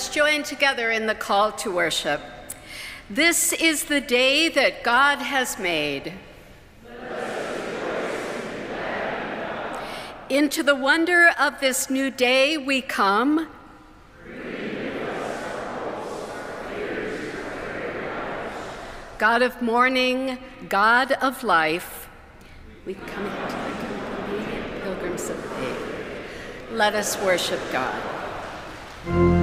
us join together in the call to worship. This is the day that God has made. Into the wonder of this new day we come. God of morning, God of life, we come into the pilgrims of faith. Let us worship God.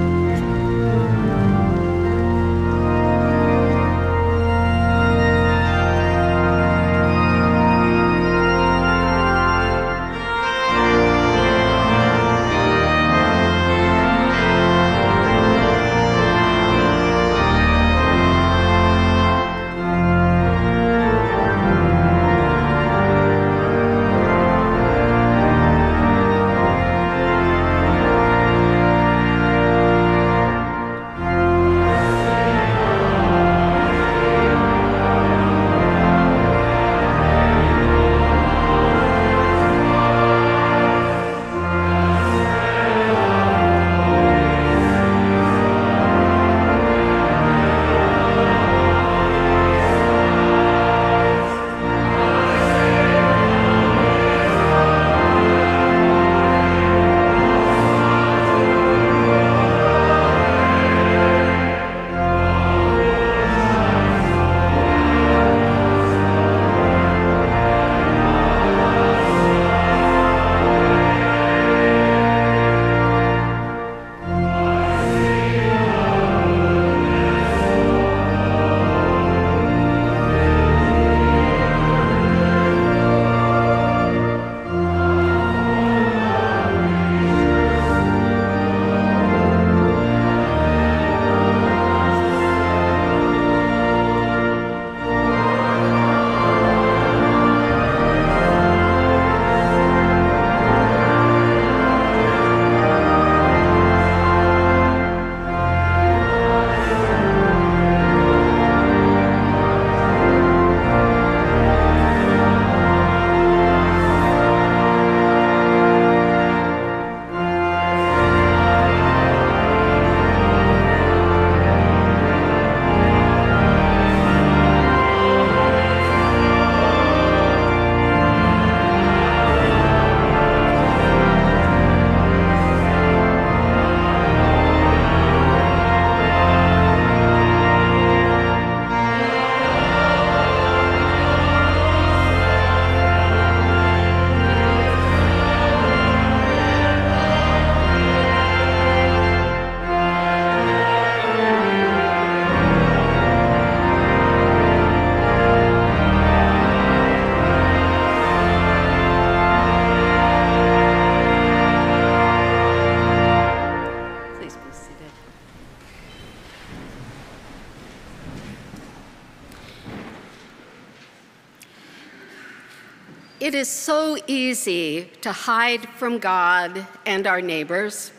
It is so easy to hide from God and our neighbors.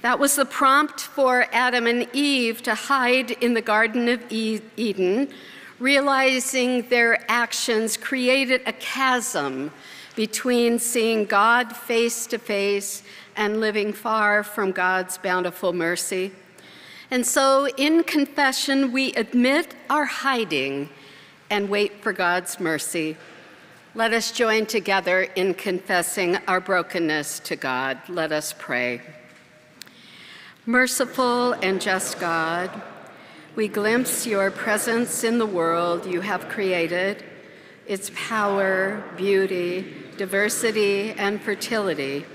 That was the prompt for Adam and Eve to hide in the Garden of Eden, realizing their actions created a chasm between seeing God face to face and living far from God's bountiful mercy. And so in confession, we admit our hiding and wait for God's mercy. Let us join together in confessing our brokenness to God. Let us pray. Merciful and just God, we glimpse your presence in the world you have created, its power, beauty, diversity, and fertility.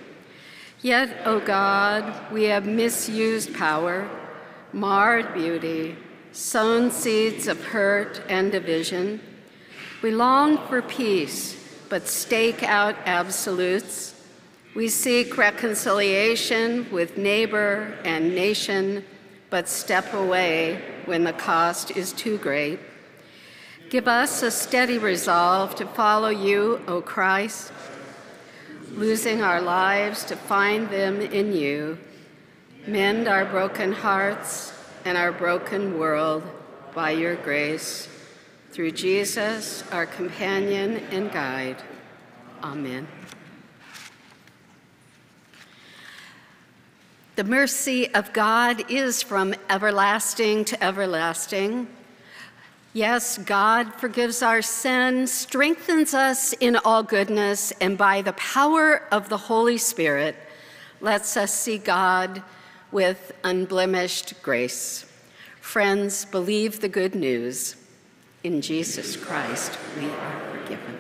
Yet, O oh God, we have misused power, marred beauty, sown seeds of hurt and division, we long for peace, but stake out absolutes. We seek reconciliation with neighbor and nation, but step away when the cost is too great. Give us a steady resolve to follow you, O Christ, losing our lives to find them in you. Mend our broken hearts and our broken world by your grace. Through Jesus, our companion and guide. Amen. The mercy of God is from everlasting to everlasting. Yes, God forgives our sin, strengthens us in all goodness, and by the power of the Holy Spirit, lets us see God with unblemished grace. Friends, believe the good news. In Jesus Christ, we are forgiven.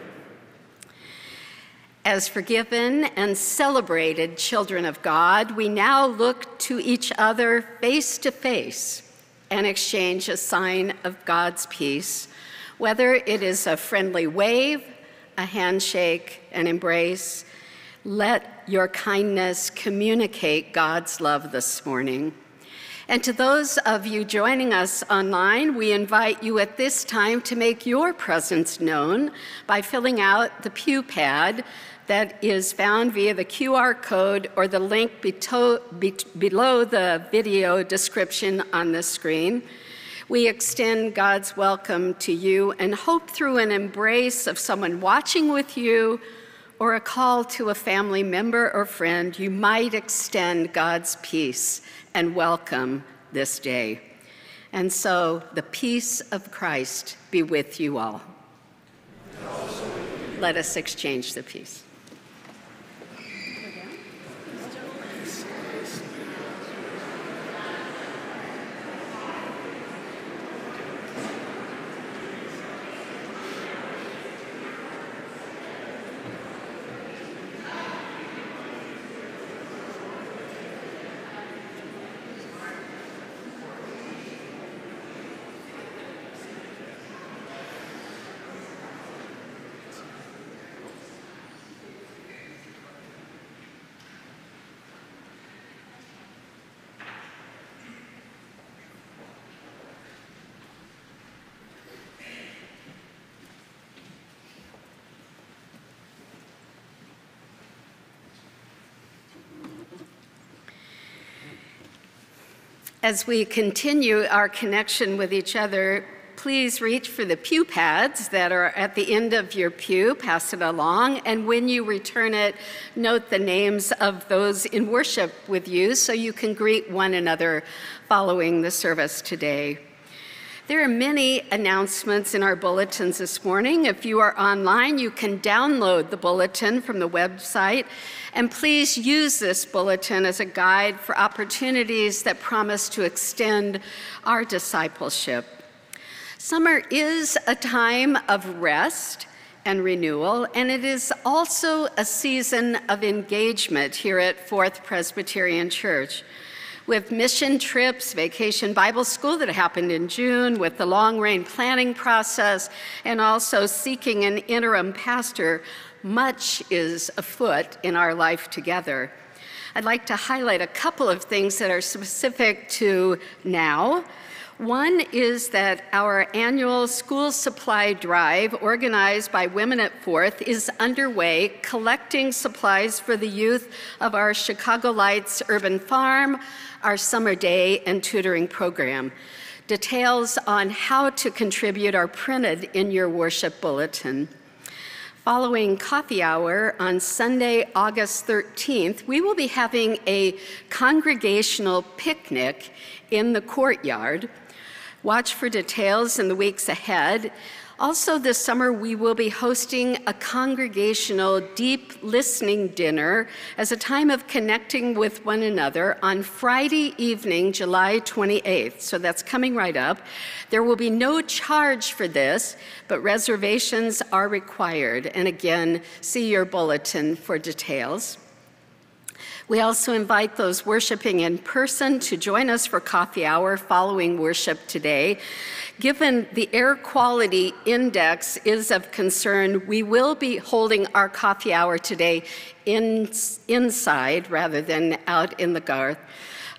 As forgiven and celebrated children of God, we now look to each other face to face and exchange a sign of God's peace, whether it is a friendly wave, a handshake, an embrace. Let your kindness communicate God's love this morning. And to those of you joining us online, we invite you at this time to make your presence known by filling out the pew pad that is found via the QR code or the link below the video description on the screen. We extend God's welcome to you and hope through an embrace of someone watching with you or a call to a family member or friend, you might extend God's peace and welcome this day. And so the peace of Christ be with you all. Let us exchange the peace. As we continue our connection with each other, please reach for the pew pads that are at the end of your pew, pass it along, and when you return it, note the names of those in worship with you so you can greet one another following the service today. There are many announcements in our bulletins this morning. If you are online, you can download the bulletin from the website and please use this bulletin as a guide for opportunities that promise to extend our discipleship. Summer is a time of rest and renewal, and it is also a season of engagement here at Fourth Presbyterian Church. With mission trips, vacation Bible school that happened in June, with the long range planning process, and also seeking an interim pastor, much is afoot in our life together. I'd like to highlight a couple of things that are specific to now. One is that our annual school supply drive, organized by Women at Fourth, is underway, collecting supplies for the youth of our Chicago Lights Urban Farm, our summer day and tutoring program. Details on how to contribute are printed in your worship bulletin. Following coffee hour on Sunday, August 13th, we will be having a congregational picnic in the courtyard. Watch for details in the weeks ahead. Also, this summer, we will be hosting a congregational deep listening dinner as a time of connecting with one another on Friday evening, July 28th. So that's coming right up. There will be no charge for this, but reservations are required. And again, see your bulletin for details. We also invite those worshiping in person to join us for coffee hour following worship today. Given the air quality index is of concern, we will be holding our coffee hour today in, inside rather than out in the garth.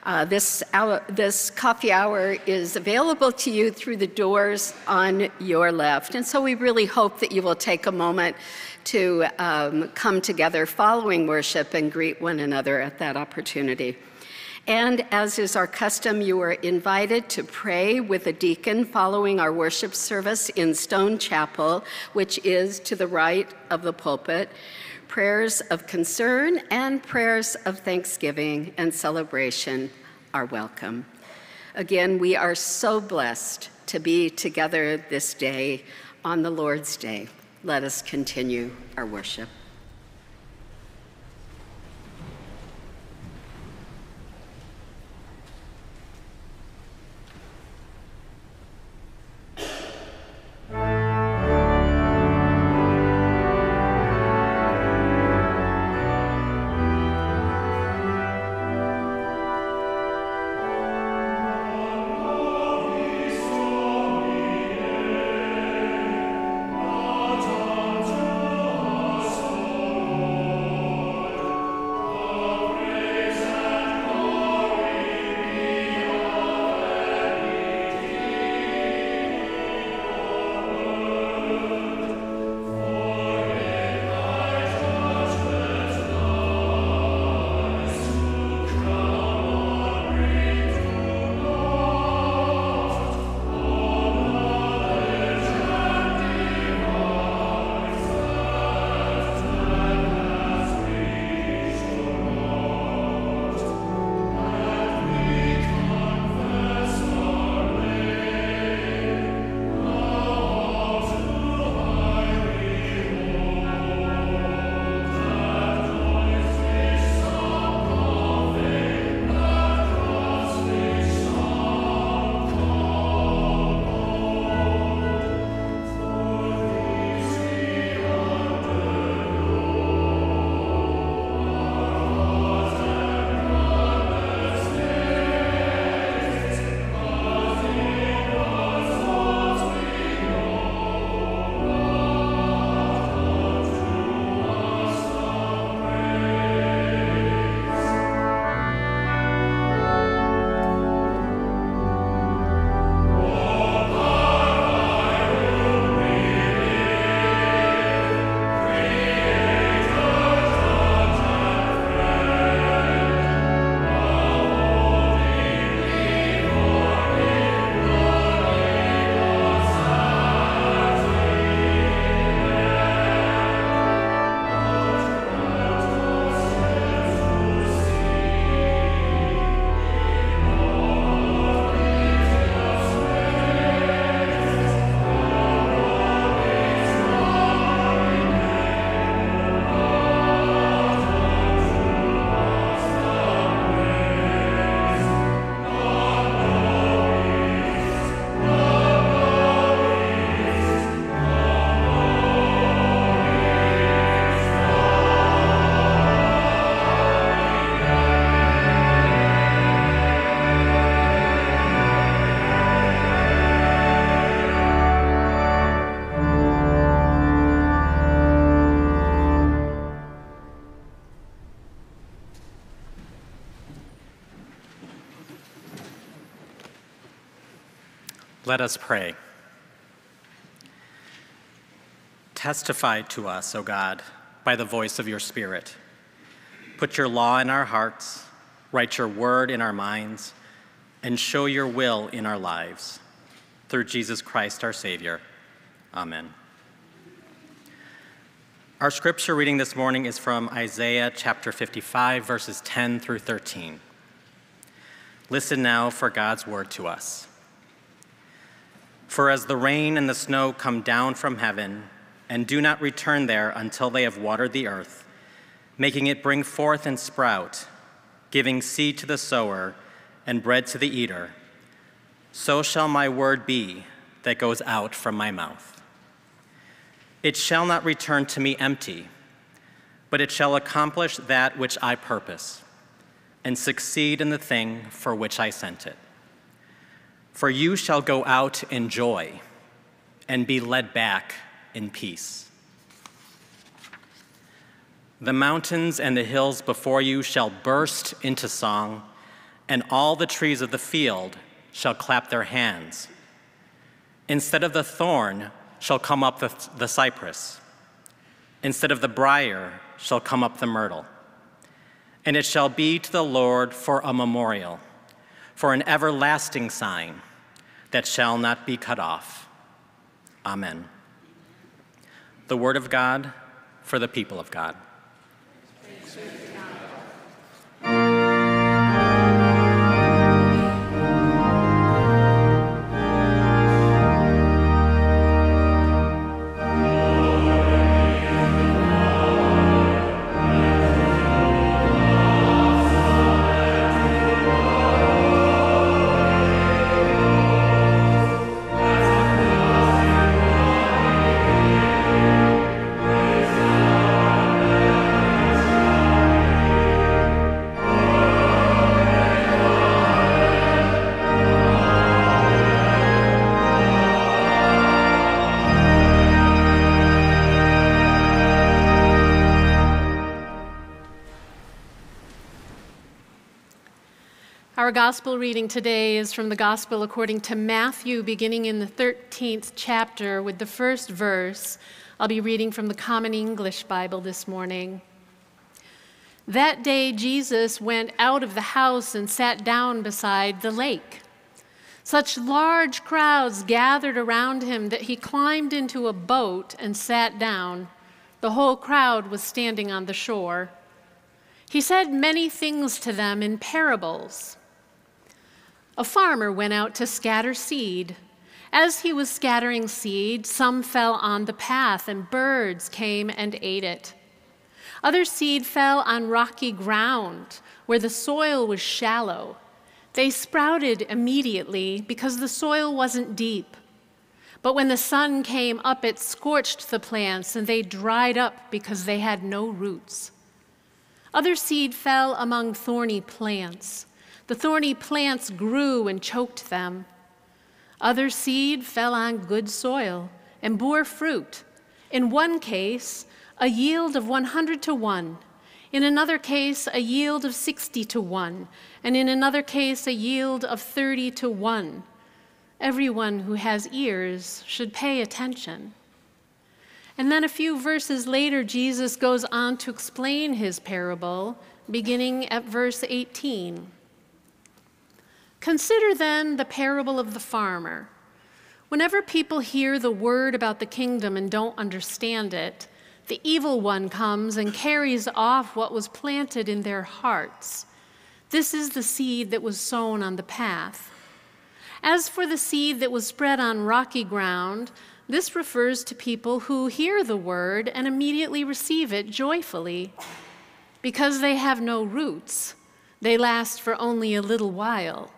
Uh, this, hour, this coffee hour is available to you through the doors on your left. And so we really hope that you will take a moment to um, come together following worship and greet one another at that opportunity. And as is our custom, you are invited to pray with a deacon following our worship service in Stone Chapel, which is to the right of the pulpit. Prayers of concern and prayers of thanksgiving and celebration are welcome. Again, we are so blessed to be together this day on the Lord's Day. Let us continue our worship. Let us pray. Testify to us, O God, by the voice of your Spirit. Put your law in our hearts, write your word in our minds, and show your will in our lives. Through Jesus Christ our Savior. Amen. Our scripture reading this morning is from Isaiah chapter 55, verses 10 through 13. Listen now for God's word to us. For as the rain and the snow come down from heaven and do not return there until they have watered the earth, making it bring forth and sprout, giving seed to the sower and bread to the eater, so shall my word be that goes out from my mouth. It shall not return to me empty, but it shall accomplish that which I purpose and succeed in the thing for which I sent it. For you shall go out in joy and be led back in peace. The mountains and the hills before you shall burst into song, and all the trees of the field shall clap their hands. Instead of the thorn shall come up the, the cypress, instead of the brier shall come up the myrtle. And it shall be to the Lord for a memorial for an everlasting sign that shall not be cut off. Amen. The word of God for the people of God. Our gospel reading today is from the gospel according to Matthew, beginning in the 13th chapter with the first verse. I'll be reading from the Common English Bible this morning. That day, Jesus went out of the house and sat down beside the lake. Such large crowds gathered around him that he climbed into a boat and sat down. The whole crowd was standing on the shore. He said many things to them in parables. A farmer went out to scatter seed. As he was scattering seed, some fell on the path, and birds came and ate it. Other seed fell on rocky ground, where the soil was shallow. They sprouted immediately because the soil wasn't deep. But when the sun came up, it scorched the plants, and they dried up because they had no roots. Other seed fell among thorny plants. The thorny plants grew and choked them. Other seed fell on good soil and bore fruit. In one case, a yield of 100 to 1. In another case, a yield of 60 to 1. And in another case, a yield of 30 to 1. Everyone who has ears should pay attention. And then a few verses later, Jesus goes on to explain his parable, beginning at verse 18. Consider then the parable of the farmer. Whenever people hear the word about the kingdom and don't understand it, the evil one comes and carries off what was planted in their hearts. This is the seed that was sown on the path. As for the seed that was spread on rocky ground, this refers to people who hear the word and immediately receive it joyfully. Because they have no roots, they last for only a little while.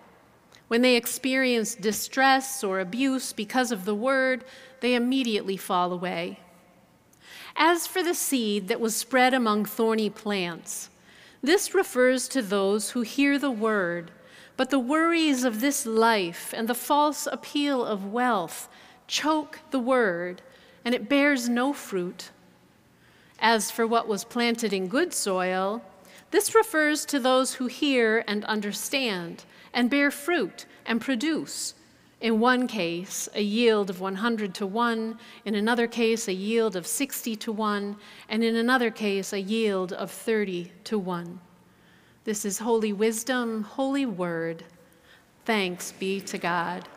When they experience distress or abuse because of the word, they immediately fall away. As for the seed that was spread among thorny plants, this refers to those who hear the word, but the worries of this life and the false appeal of wealth choke the word, and it bears no fruit. As for what was planted in good soil, this refers to those who hear and understand and bear fruit and produce. In one case, a yield of 100 to 1, in another case, a yield of 60 to 1, and in another case, a yield of 30 to 1. This is holy wisdom, holy word. Thanks be to God.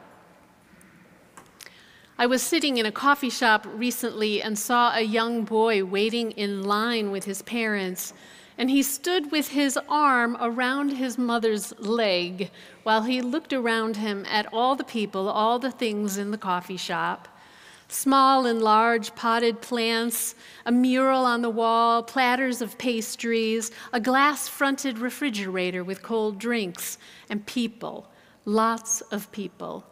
I was sitting in a coffee shop recently and saw a young boy waiting in line with his parents and he stood with his arm around his mother's leg while he looked around him at all the people, all the things in the coffee shop small and large potted plants, a mural on the wall, platters of pastries, a glass fronted refrigerator with cold drinks, and people, lots of people.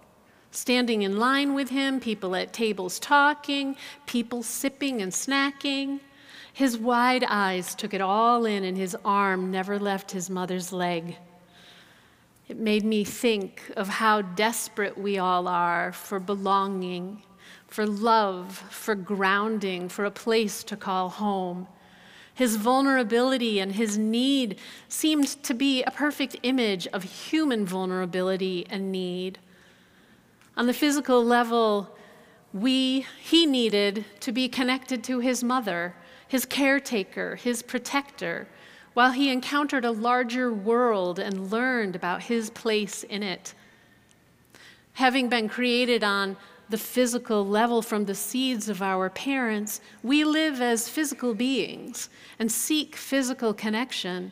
Standing in line with him, people at tables talking, people sipping and snacking. His wide eyes took it all in, and his arm never left his mother's leg. It made me think of how desperate we all are for belonging, for love, for grounding, for a place to call home. His vulnerability and his need seemed to be a perfect image of human vulnerability and need. On the physical level, we, he needed to be connected to his mother his caretaker, his protector, while he encountered a larger world and learned about his place in it. Having been created on the physical level from the seeds of our parents, we live as physical beings and seek physical connection.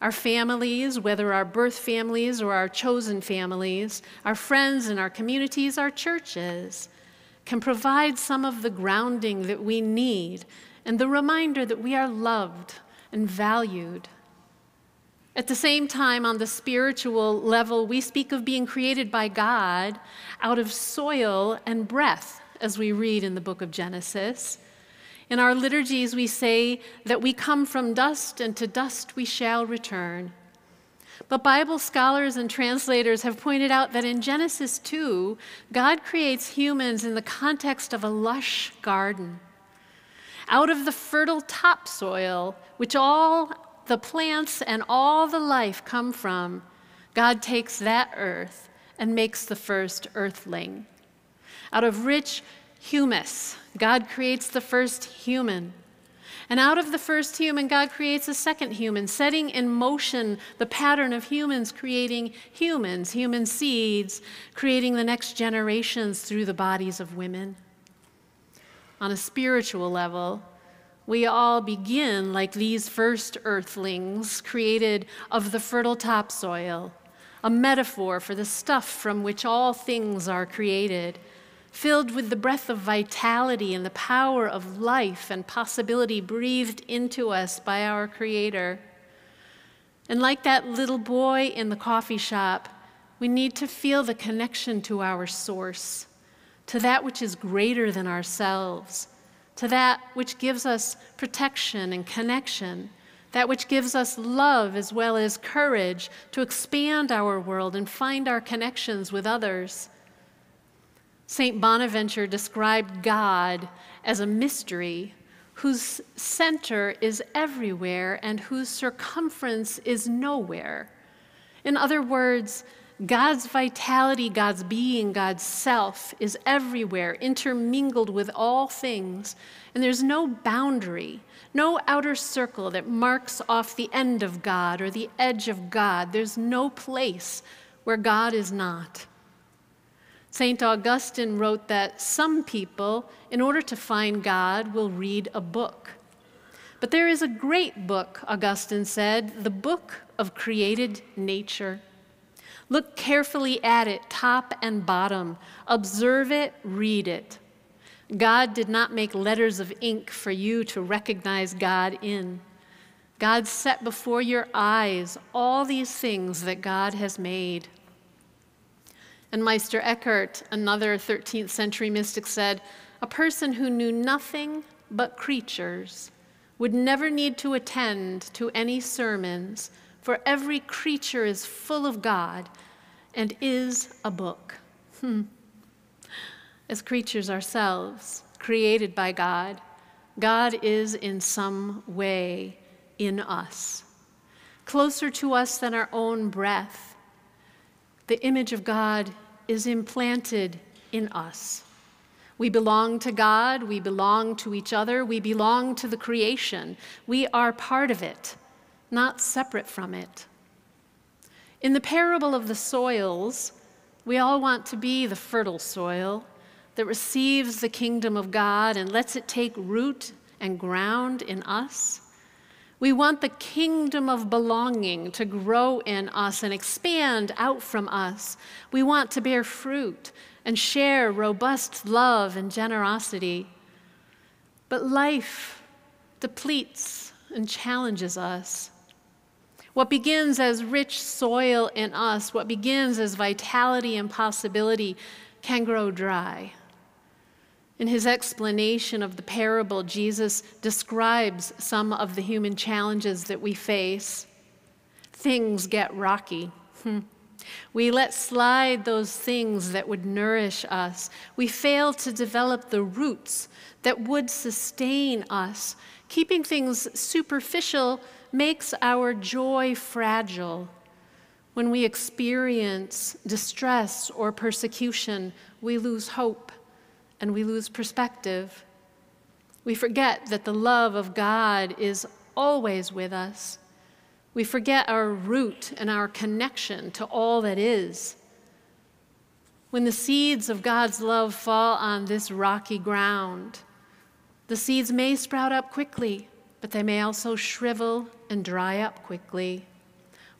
Our families, whether our birth families or our chosen families, our friends and our communities, our churches, can provide some of the grounding that we need and the reminder that we are loved and valued. At the same time, on the spiritual level, we speak of being created by God out of soil and breath, as we read in the book of Genesis. In our liturgies, we say that we come from dust, and to dust we shall return. But Bible scholars and translators have pointed out that in Genesis 2, God creates humans in the context of a lush garden. Out of the fertile topsoil, which all the plants and all the life come from, God takes that earth and makes the first earthling. Out of rich humus, God creates the first human. And out of the first human, God creates a second human, setting in motion the pattern of humans creating humans, human seeds, creating the next generations through the bodies of women. On a spiritual level, we all begin like these first earthlings created of the fertile topsoil, a metaphor for the stuff from which all things are created, filled with the breath of vitality and the power of life and possibility breathed into us by our Creator. And like that little boy in the coffee shop, we need to feel the connection to our source, to that which is greater than ourselves to that which gives us protection and connection, that which gives us love as well as courage to expand our world and find our connections with others. St. Bonaventure described God as a mystery whose center is everywhere and whose circumference is nowhere. In other words, God's vitality, God's being, God's self is everywhere, intermingled with all things. And there's no boundary, no outer circle that marks off the end of God or the edge of God. There's no place where God is not. St. Augustine wrote that some people, in order to find God, will read a book. But there is a great book, Augustine said, the book of created nature. Look carefully at it, top and bottom. Observe it, read it. God did not make letters of ink for you to recognize God in. God set before your eyes all these things that God has made. And Meister Eckhart, another 13th century mystic, said a person who knew nothing but creatures would never need to attend to any sermons for every creature is full of God and is a book. Hmm. As creatures ourselves, created by God, God is in some way in us, closer to us than our own breath. The image of God is implanted in us. We belong to God, we belong to each other, we belong to the creation. We are part of it not separate from it. In the parable of the soils, we all want to be the fertile soil that receives the kingdom of God and lets it take root and ground in us. We want the kingdom of belonging to grow in us and expand out from us. We want to bear fruit and share robust love and generosity. But life depletes and challenges us. What begins as rich soil in us, what begins as vitality and possibility, can grow dry. In his explanation of the parable, Jesus describes some of the human challenges that we face. Things get rocky. Hmm. We let slide those things that would nourish us. We fail to develop the roots that would sustain us. Keeping things superficial makes our joy fragile. When we experience distress or persecution, we lose hope and we lose perspective. We forget that the love of God is always with us. We forget our root and our connection to all that is. when the seeds of God's love fall on this rocky ground, the seeds may sprout up quickly, but they may also shrivel and dry up quickly.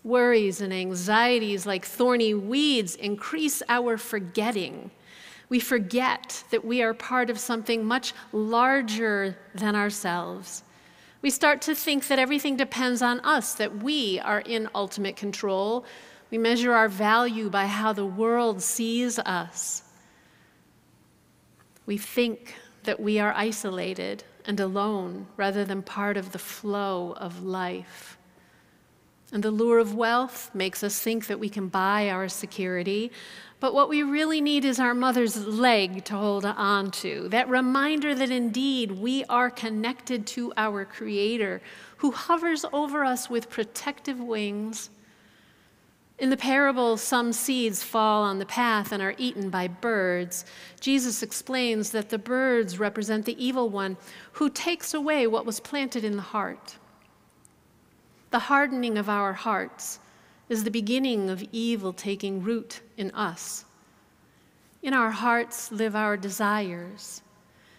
Worries and anxieties, like thorny weeds, increase our forgetting. We forget that we are part of something much larger than ourselves. We start to think that everything depends on us, that we are in ultimate control. We measure our value by how the world sees us. We think that we are isolated and alone rather than part of the flow of life. And the lure of wealth makes us think that we can buy our security. But what we really need is our mother's leg to hold on to that reminder that indeed we are connected to our Creator who hovers over us with protective wings. In the parable, some seeds fall on the path and are eaten by birds. Jesus explains that the birds represent the evil one who takes away what was planted in the heart. The hardening of our hearts is the beginning of evil taking root in us. In our hearts live our desires.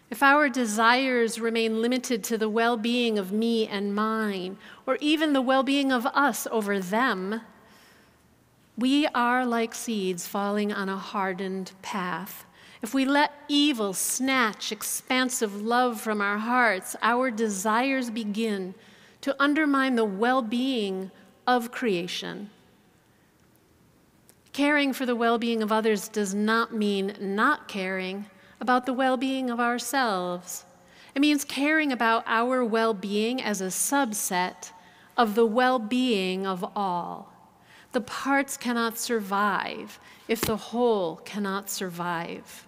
If our desires remain limited to the well being of me and mine, or even the well being of us over them, we are like seeds falling on a hardened path. If we let evil snatch expansive love from our hearts, our desires begin to undermine the well being of creation. Caring for the well being of others does not mean not caring about the well being of ourselves. It means caring about our well being as a subset of the well being of all. The parts cannot survive if the whole cannot survive.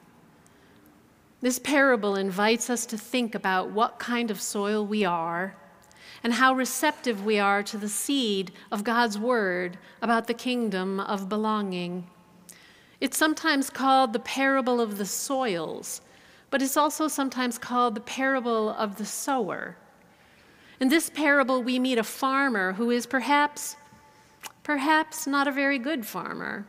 This parable invites us to think about what kind of soil we are and how receptive we are to the seed of God's word about the kingdom of belonging. It's sometimes called the parable of the soils, but it's also sometimes called the parable of the sower. In this parable, we meet a farmer who is perhaps, perhaps not a very good farmer.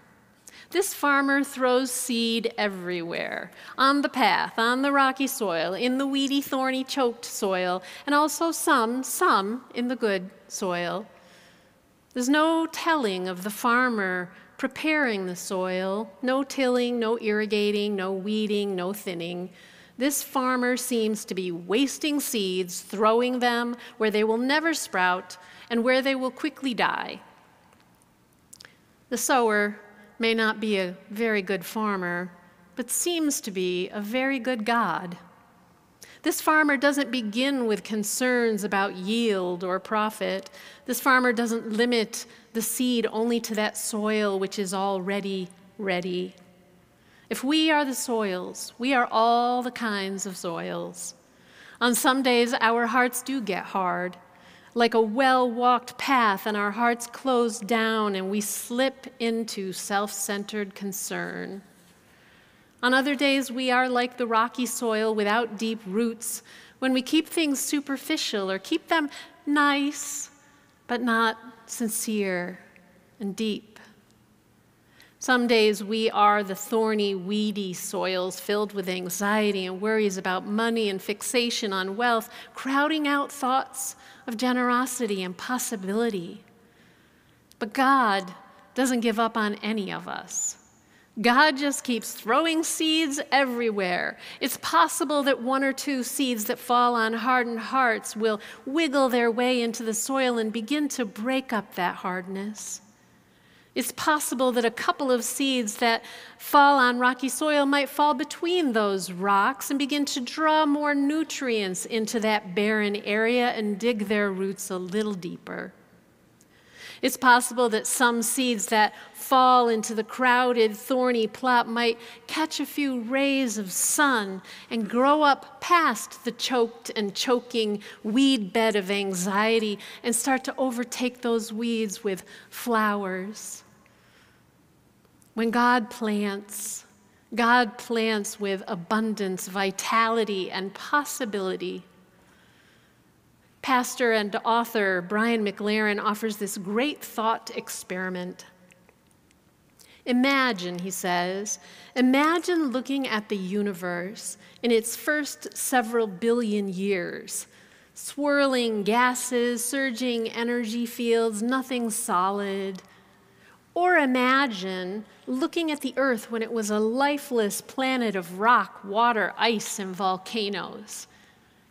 This farmer throws seed everywhere on the path, on the rocky soil, in the weedy, thorny, choked soil, and also some, some in the good soil. There's no telling of the farmer preparing the soil, no tilling, no irrigating, no weeding, no thinning. This farmer seems to be wasting seeds, throwing them where they will never sprout and where they will quickly die. The sower may not be a very good farmer, but seems to be a very good God. This farmer doesn't begin with concerns about yield or profit. This farmer doesn't limit the seed only to that soil which is already ready. If we are the soils, we are all the kinds of soils. On some days, our hearts do get hard like a well walked path, and our hearts close down and we slip into self centered concern. On other days, we are like the rocky soil without deep roots when we keep things superficial or keep them nice, but not sincere and deep. Some days we are the thorny, weedy soils filled with anxiety and worries about money and fixation on wealth, crowding out thoughts of generosity and possibility. But God doesn't give up on any of us. God just keeps throwing seeds everywhere. It's possible that one or two seeds that fall on hardened hearts will wiggle their way into the soil and begin to break up that hardness. It's possible that a couple of seeds that fall on rocky soil might fall between those rocks and begin to draw more nutrients into that barren area and dig their roots a little deeper. It's possible that some seeds that fall into the crowded, thorny plot might catch a few rays of sun and grow up past the choked and choking weed bed of anxiety and start to overtake those weeds with flowers. When God plants, God plants with abundance, vitality, and possibility. Pastor and author Brian McLaren offers this great thought experiment. Imagine, he says, imagine looking at the universe in its first several billion years. Swirling gases, surging energy fields, nothing solid. Or imagine looking at the Earth when it was a lifeless planet of rock, water, ice, and volcanoes.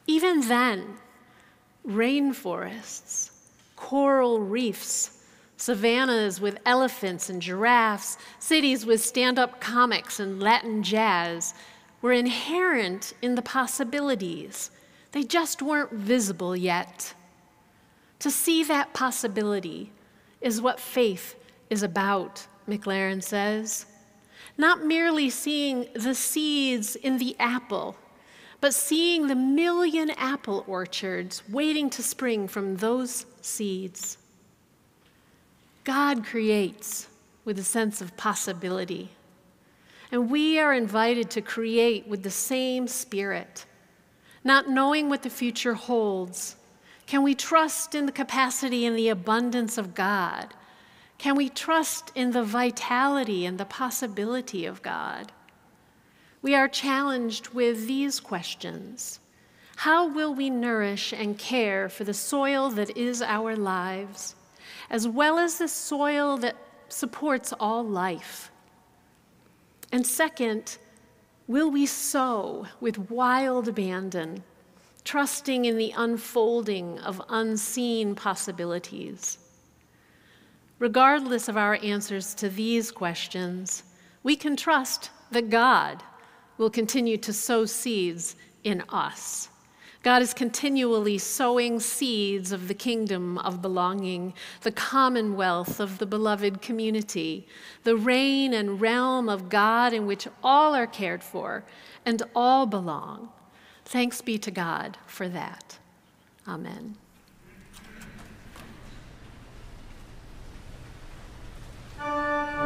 Even then, rainforests, coral reefs, savannas with elephants and giraffes, cities with stand up comics and Latin jazz were inherent in the possibilities. They just weren't visible yet. To see that possibility is what faith is about, McLaren says. Not merely seeing the seeds in the apple, but seeing the million apple orchards waiting to spring from those seeds. God creates with a sense of possibility. And we are invited to create with the same spirit, not knowing what the future holds. Can we trust in the capacity and the abundance of God? Can we trust in the vitality and the possibility of God? We are challenged with these questions How will we nourish and care for the soil that is our lives, as well as the soil that supports all life? And second, will we sow with wild abandon, trusting in the unfolding of unseen possibilities? Regardless of our answers to these questions, we can trust that God will continue to sow seeds in us. God is continually sowing seeds of the kingdom of belonging, the commonwealth of the beloved community, the reign and realm of God in which all are cared for and all belong. Thanks be to God for that. Amen. Música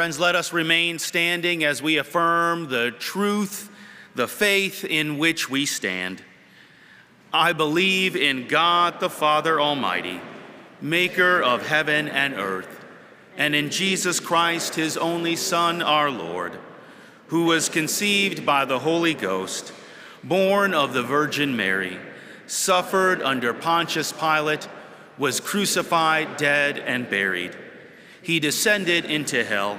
Friends, let us remain standing as we affirm the truth, the faith in which we stand. I believe in God the Father Almighty, maker of heaven and earth, and in Jesus Christ, his only Son, our Lord, who was conceived by the Holy Ghost, born of the Virgin Mary, suffered under Pontius Pilate, was crucified, dead, and buried. He descended into hell.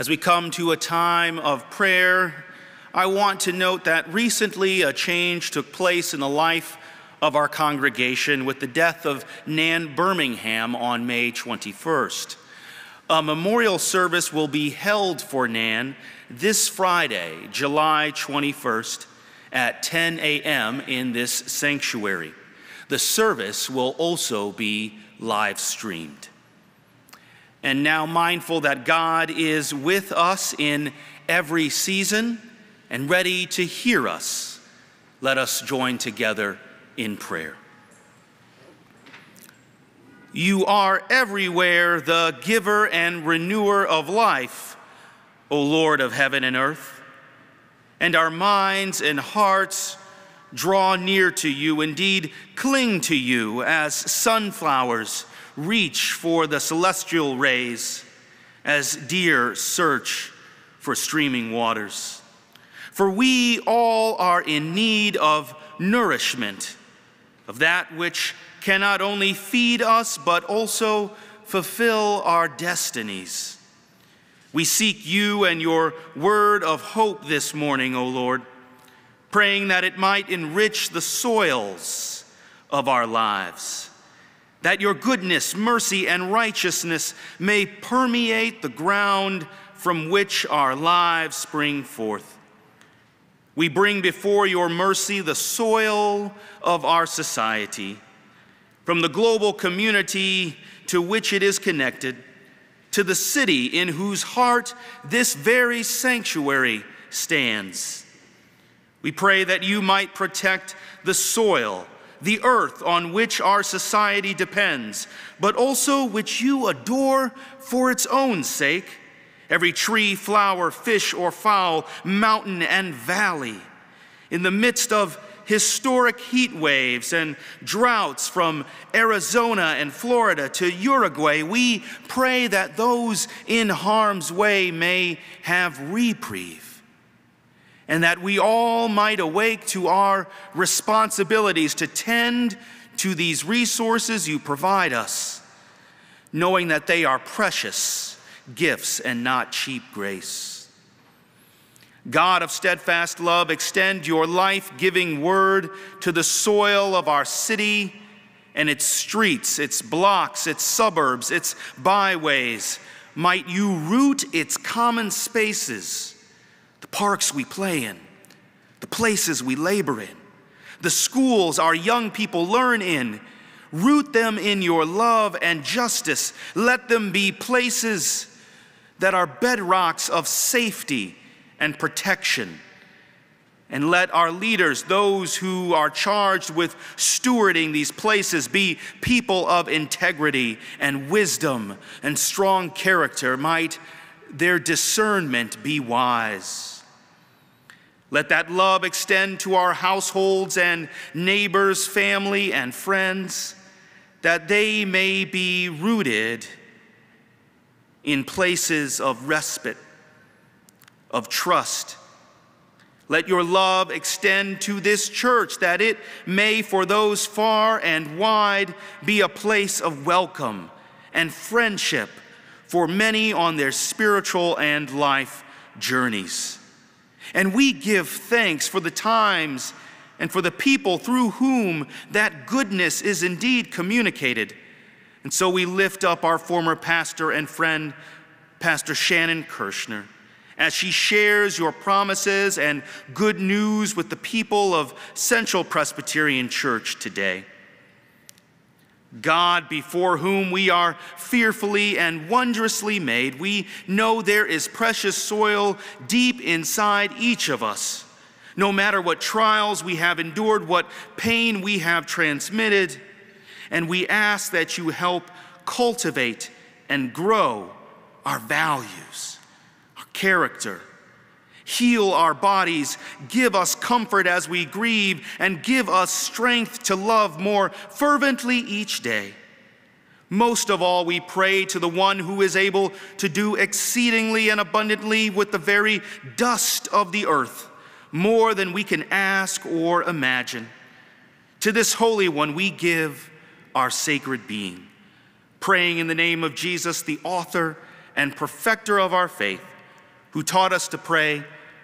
As we come to a time of prayer, I want to note that recently a change took place in the life of our congregation with the death of Nan Birmingham on May 21st. A memorial service will be held for Nan this Friday, July 21st at 10 a.m. in this sanctuary. The service will also be live streamed. And now, mindful that God is with us in every season and ready to hear us, let us join together in prayer. You are everywhere the giver and renewer of life, O Lord of heaven and earth. And our minds and hearts draw near to you, indeed, cling to you as sunflowers reach for the celestial rays as deer search for streaming waters. For we all are in need of nourishment, of that which can not only feed us, but also fulfill our destinies. We seek you and your word of hope this morning, O Lord, praying that it might enrich the soils of our lives that your goodness, mercy, and righteousness may permeate the ground from which our lives spring forth. We bring before your mercy the soil of our society, from the global community to which it is connected, to the city in whose heart this very sanctuary stands. We pray that you might protect the soil the earth on which our society depends, but also which you adore for its own sake every tree, flower, fish, or fowl, mountain, and valley. In the midst of historic heat waves and droughts from Arizona and Florida to Uruguay, we pray that those in harm's way may have reprieve and that we all might awake to our responsibilities to tend to these resources you provide us, knowing that they are precious gifts and not cheap grace. God of steadfast love, extend your life giving word to the soil of our city and its streets, its blocks, its suburbs, its byways. Might you root its common spaces parks we play in, the places we labor in, the schools our young people learn in. Root them in your love and justice. Let them be places that are bedrocks of safety and protection. And let our leaders, those who are charged with stewarding these places, be people of integrity and wisdom and strong character. Might their discernment be wise. Let that love extend to our households and neighbors, family, and friends, that they may be rooted in places of respite, of trust. Let your love extend to this church, that it may, for those far and wide, be a place of welcome and friendship for many on their spiritual and life journeys. And we give thanks for the times and for the people through whom that goodness is indeed communicated. And so we lift up our former pastor and friend, Pastor Shannon Kirschner, as she shares your promises and good news with the people of Central Presbyterian Church today. God, before whom we are fearfully and wondrously made, we know there is precious soil deep inside each of us. No matter what trials we have endured, what pain we have transmitted, and we ask that you help cultivate and grow our values, our character, Heal our bodies, give us comfort as we grieve, and give us strength to love more fervently each day. Most of all, we pray to the one who is able to do exceedingly and abundantly with the very dust of the earth, more than we can ask or imagine. To this Holy One, we give our sacred being, praying in the name of Jesus, the author and perfecter of our faith, who taught us to pray.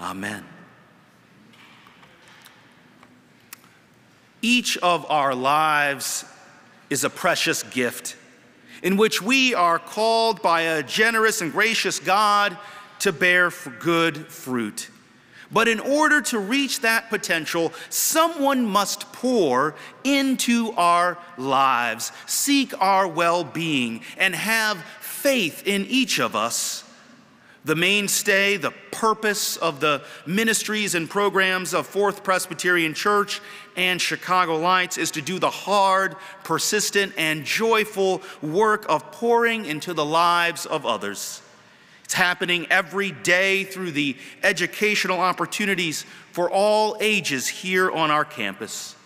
Amen. Each of our lives is a precious gift in which we are called by a generous and gracious God to bear good fruit. But in order to reach that potential, someone must pour into our lives, seek our well being, and have faith in each of us the mainstay, the purpose of the ministries and programs of Fourth Presbyterian Church and Chicago Lights is to do the hard, persistent, and joyful work of pouring into the lives of others. It's happening every day through the educational opportunities for all ages here on our campus,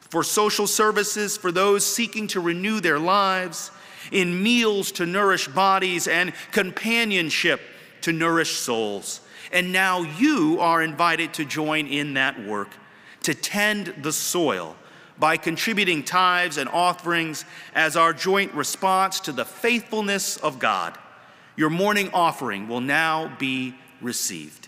for social services for those seeking to renew their lives, in meals to nourish bodies, and companionship to nourish souls. And now you are invited to join in that work, to tend the soil by contributing tithes and offerings as our joint response to the faithfulness of God. Your morning offering will now be received.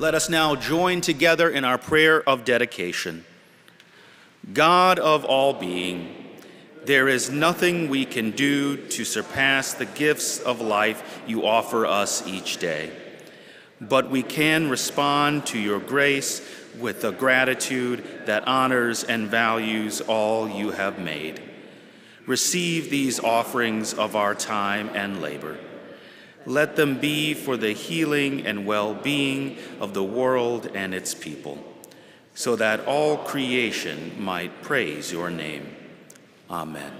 Let us now join together in our prayer of dedication. God of all being, there is nothing we can do to surpass the gifts of life you offer us each day. But we can respond to your grace with a gratitude that honors and values all you have made. Receive these offerings of our time and labor. Let them be for the healing and well being of the world and its people, so that all creation might praise your name. Amen.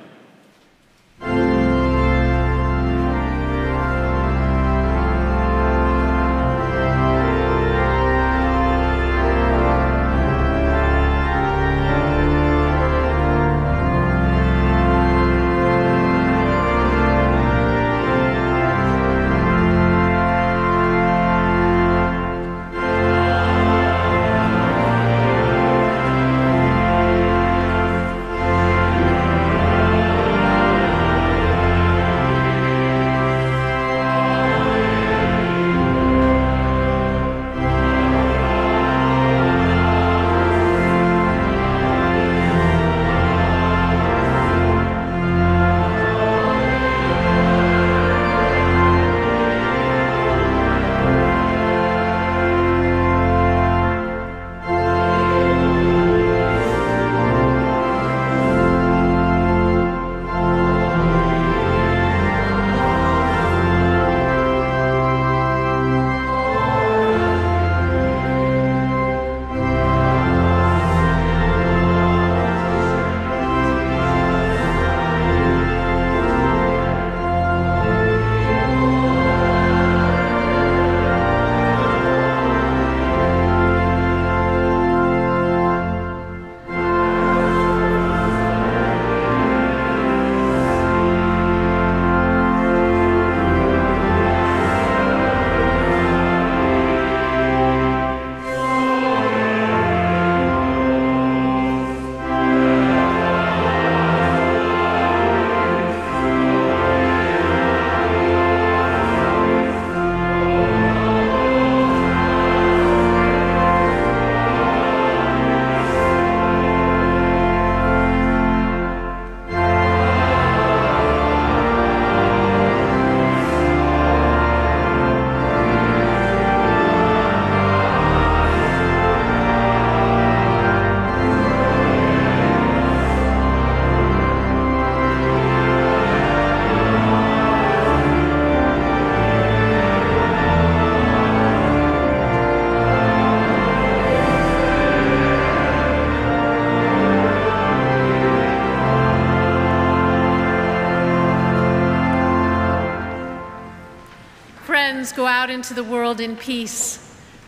Go out into the world in peace.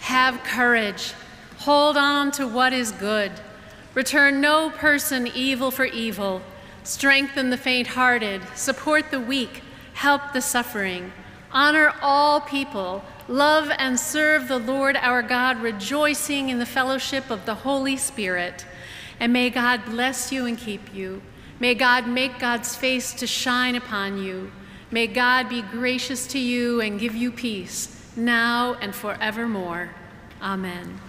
Have courage. Hold on to what is good. Return no person evil for evil. Strengthen the faint hearted. Support the weak. Help the suffering. Honor all people. Love and serve the Lord our God, rejoicing in the fellowship of the Holy Spirit. And may God bless you and keep you. May God make God's face to shine upon you May God be gracious to you and give you peace, now and forevermore. Amen.